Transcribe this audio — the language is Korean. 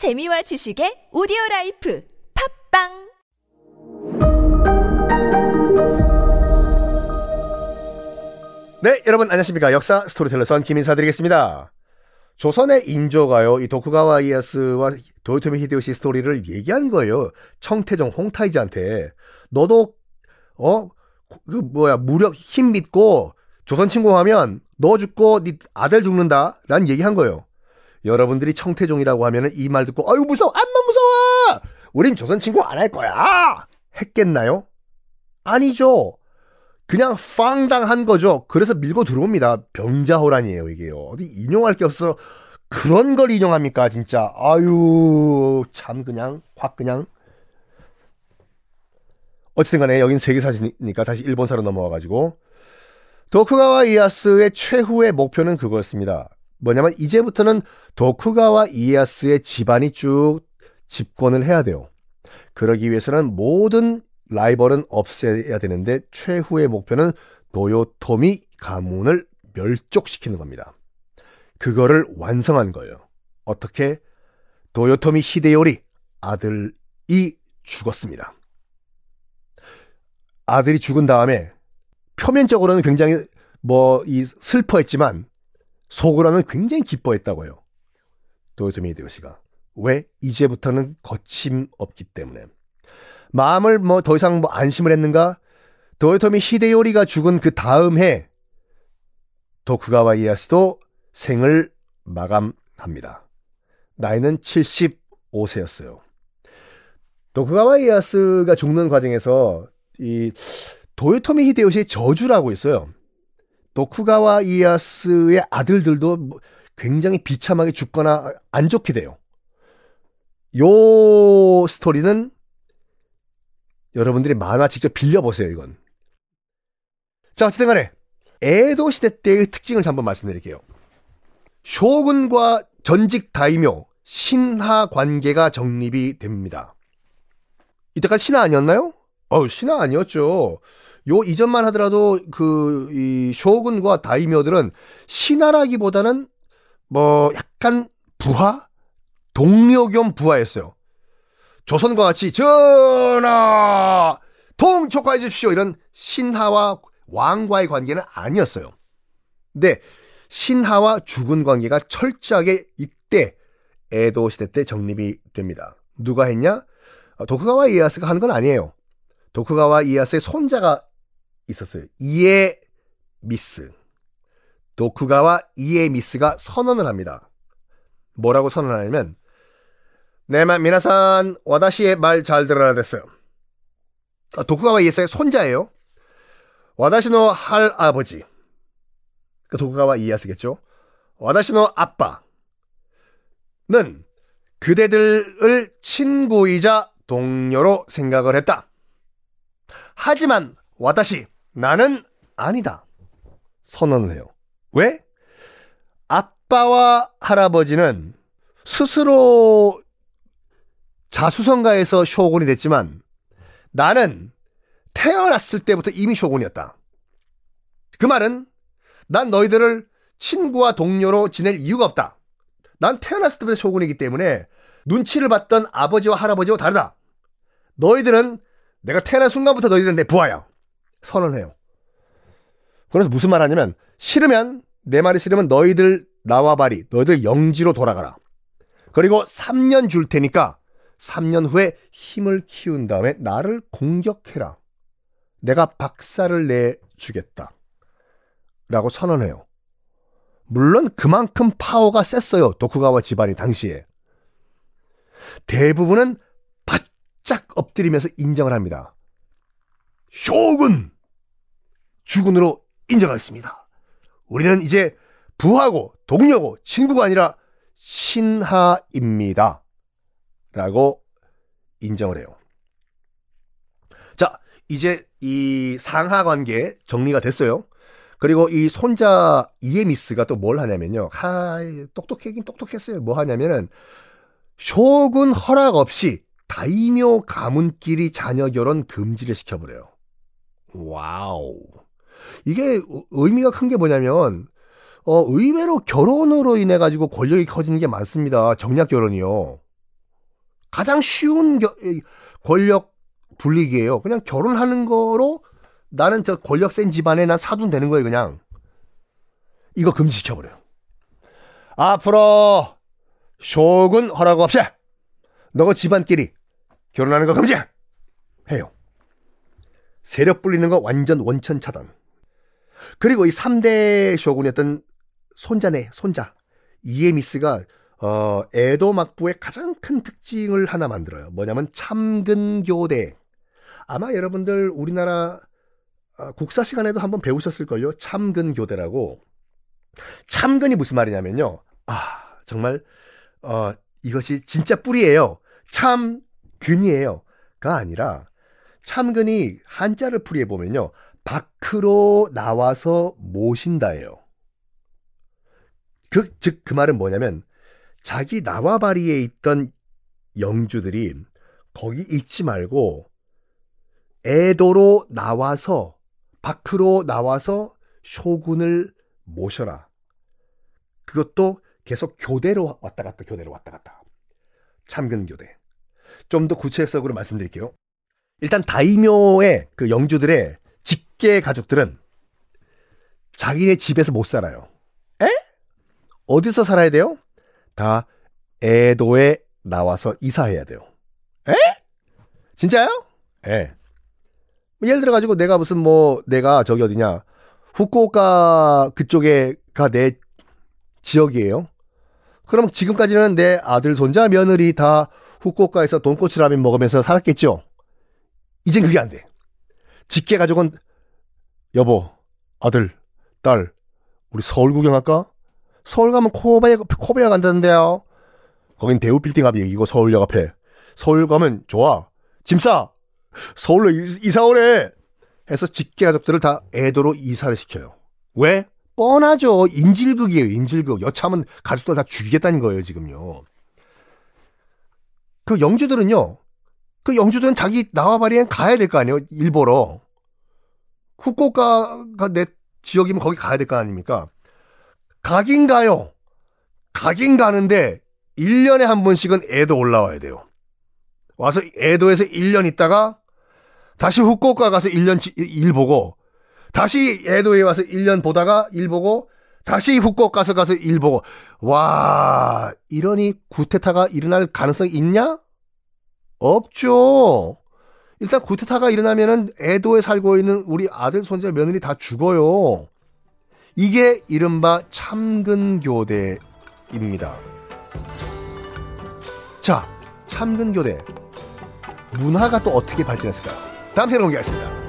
재미와 지식의 오디오 life 팟빵 네, 여러분 안녕하십니까. 역사 스토리텔러 선 김인사 드리겠습니다. 조선의 인조가요, 이 도쿠가와 이에야스와 도요토미 히데요시 스토리를 얘기한 거예요. 청태종 홍타이즈한테. 너도, 어, 그 뭐야, 무력, 힘 믿고 조선 침공하면 너 죽고 네 아들 죽는다. 라는 얘기한 거예요. 여러분들이 청태종이라고 하면은 이말 듣고, 아유, 무서워! 암만 무서워! 우린 조선 침공 안할 거야! 했겠나요? 아니죠. 그냥 빵당한 거죠. 그래서 밀고 들어옵니다. 병자호란이에요, 이게요. 어디 인용할 게 없어. 그런 걸 인용합니까, 진짜. 아유, 참, 그냥, 확 그냥. 어쨌든 간에 여긴 세계사지니까 다시 일본사로 넘어와가지고. 도쿠가와 이에야스의 최후의 목표는 그거였습니다. 뭐냐면, 이제부터는 도쿠가와 이에야스의 집안이 쭉 집권을 해야 돼요. 그러기 위해서는 모든 라이벌은 없애야 되는데 최후의 목표는 도요토미 가문을 멸족시키는 겁니다. 그거를 완성한 거예요. 어떻게? 도요토미 히데요리 아들이 죽었습니다. 아들이 죽은 다음에 표면적으로는 굉장히 뭐 이 슬퍼했지만 속으로는 굉장히 기뻐했다고요. 도요토미 히데요시가. 왜? 이제부터는 거침 없기 때문에. 마음을 뭐 더 이상 뭐 안심을 했는가? 도요토미 히데요리가 죽은 그 다음 해 도쿠가와 이에야스도 생을 마감합니다. 나이는 75세였어요. 도쿠가와 이에야스가 죽는 과정에서 이 도요토미 히데요시의 저주라고 있어요. 도쿠가와 이에야스의 아들들도 뭐 굉장히 비참하게 죽거나 안 좋게 돼요. 요 스토리는 여러분들이 만화 직접 빌려보세요, 이건. 자, 어쨌든 간에, 에도 시대 때의 특징을 한번 말씀드릴게요. 쇼군과 전직 다이묘, 신하 관계가 정립이 됩니다. 이때까지 신하 아니었나요? 어 신하 아니었죠. 요 이전만 하더라도 그, 이, 쇼군과 다이묘들은 신하라기보다는 뭐, 약간 부하? 동료 겸 부하였어요. 조선과 같이 전하 통촉화해 주십시오 이런 신하와 왕과의 관계는 아니었어요. 근데 신하와 죽은 관계가 철저하게 이때 에도 시대 때 정립이 됩니다. 누가 했냐? 도쿠가와 이에야스가 하는 건 아니에요. 도쿠가와 이에야스의 손자가 있었어요. 이에 미스. 도쿠가와 이에 미스가 선언을 합니다. 뭐라고 선언하냐면 네만 미나산 와다시의 말 잘 들어야 됐어요. 아, 도쿠가와 이에스의 손자예요. 와다시노 할 아버지. 그 도쿠가와 이에야스겠죠. 와다시노 아빠는 그대들을 친구이자 동료로 생각을 했다. 하지만 와다시 나는 아니다. 선언을 해요. 왜? 아빠와 할아버지는 스스로 자수성가에서 쇼군이 됐지만 나는 태어났을 때부터 이미 쇼군이었다. 그 말은 난 너희들을 친구와 동료로 지낼 이유가 없다. 난 태어났을 때부터 쇼군이기 때문에 눈치를 봤던 아버지와 할아버지와 다르다. 너희들은 내가 태어난 순간부터 너희들은 내 부하야. 선언해요. 그래서 무슨 말 하냐면 싫으면 내 말이 싫으면 너희들 나와 바리 너희들 영지로 돌아가라. 그리고 3년 줄 테니까 3년 후에 힘을 키운 다음에 나를 공격해라. 내가 박살을 내주겠다. 라고 선언해요. 물론 그만큼 파워가 셌어요. 도쿠가와 집안이 당시에. 대부분은 바짝 엎드리면서 인정을 합니다. 쇼군! 주군으로 인정하겠습니다. 우리는 이제 부하고 동료고 친구가 아니라 신하입니다. 라고 인정을 해요. 자, 이제 이 상하 관계 정리가 됐어요. 그리고 이 손자 이에미츠가 또 뭘 하냐면요. 하, 똑똑하긴 똑똑했어요. 뭐 하냐면은 쇼군 허락 없이 다이묘 가문끼리 자녀 결혼 금지를 시켜버려요. Wow. 이게 의미가 큰 게 뭐냐면, 어, 의외로 결혼으로 인해 가지고 권력이 커지는 게 많습니다. 정략 결혼이요. 가장 쉬운 겨- 이 권력 분리기예요. 그냥 결혼하는 거로 나는 저 권력 센 집안에 난 사돈 되는 거예요, 그냥. 이거 금지시켜 버려요. 앞으로 쇼군 허락 없이 너가 집안끼리 결혼하는 거 금지! 해요. 세력 불리는 거 완전 원천 차단. 그리고 이 3대 쇼군이었던 손자네, 손자. 이에미스가 어, 에도 막부의 가장 큰 특징을 하나 만들어요. 뭐냐면 참근교대. 아마 여러분들 우리나라 어, 국사 시간에도 한번 배우셨을걸요. 참근교대라고. 참근이 무슨 말이냐면요. 아, 정말 어, 이것이 진짜 뿌리예요. 참근이에요. 가 아니라 참근이 한자를 풀이해 보면요. 밖으로 나와서 모신다예요. 그, 즉, 그 말은 뭐냐면, 자기 나와바리에 있던 영주들이 거기 있지 말고, 에도로 나와서, 밖으로 나와서 쇼군을 모셔라. 그것도 계속 교대로 왔다 갔다, 교대로 왔다 갔다. 참근 교대. 좀 더 구체적으로 말씀드릴게요. 일단 다이묘의 그 영주들의 직계 가족들은 자기네 집에서 못 살아요. 에? 어디서 살아야 돼요? 다 에도에 나와서 이사해야 돼요. 에? 진짜요? 예. 예를 들어 가지고 내가 무슨 뭐 내가 저기 어디냐 후쿠오카 그쪽에가 내 지역이에요. 그럼 지금까지는 내 아들 손자 며느리 다 후쿠오카에서 돈코츠 라면 먹으면서 살았겠죠. 이젠 그게 안 돼. 직계 가족은 여보, 아들, 딸, 우리 서울 구경할까? 서울 가면 코베야, 코베야 간다는데요. 거긴 대우 빌딩 앞 얘기고 서울역 앞에. 서울 가면 좋아. 짐 싸. 서울로 이- 이사 오래. 해서 직계 가족들을 다 애도로 이사를 시켜요. 왜? 뻔하죠. 인질극이에요, 인질극. 여차하면 가족들 다 죽이겠다는 거예요, 지금요. 그 영주들은요, 그 영주들은 자기 나와바리엔 가야 될 거 아니에요, 일보러. 후쿠오카가 내 지역이면 거기 가야 될 거 아닙니까? 가긴 가요. 가긴 가는데 1년에 한 번씩은 애도 올라와야 돼요. 와서 애도에서 1년 있다가 다시 후쿠오카 가서 1년 지- 일 보고 다시 애도에 와서 1년 보다가 일 보고 다시 후쿠오카 가서 가서 일 보고 와 이러니 구테타가 일어날 가능성이 있냐? 없죠. 일단 구테타가 일어나면은 애도에 살고 있는 우리 아들, 손자, 며느리 다 죽어요. 이게 이른바 참근교대입니다. 자, 참근교대. 문화가 또 어떻게 발전했을까요? 다음 시간에 공개하겠습니다.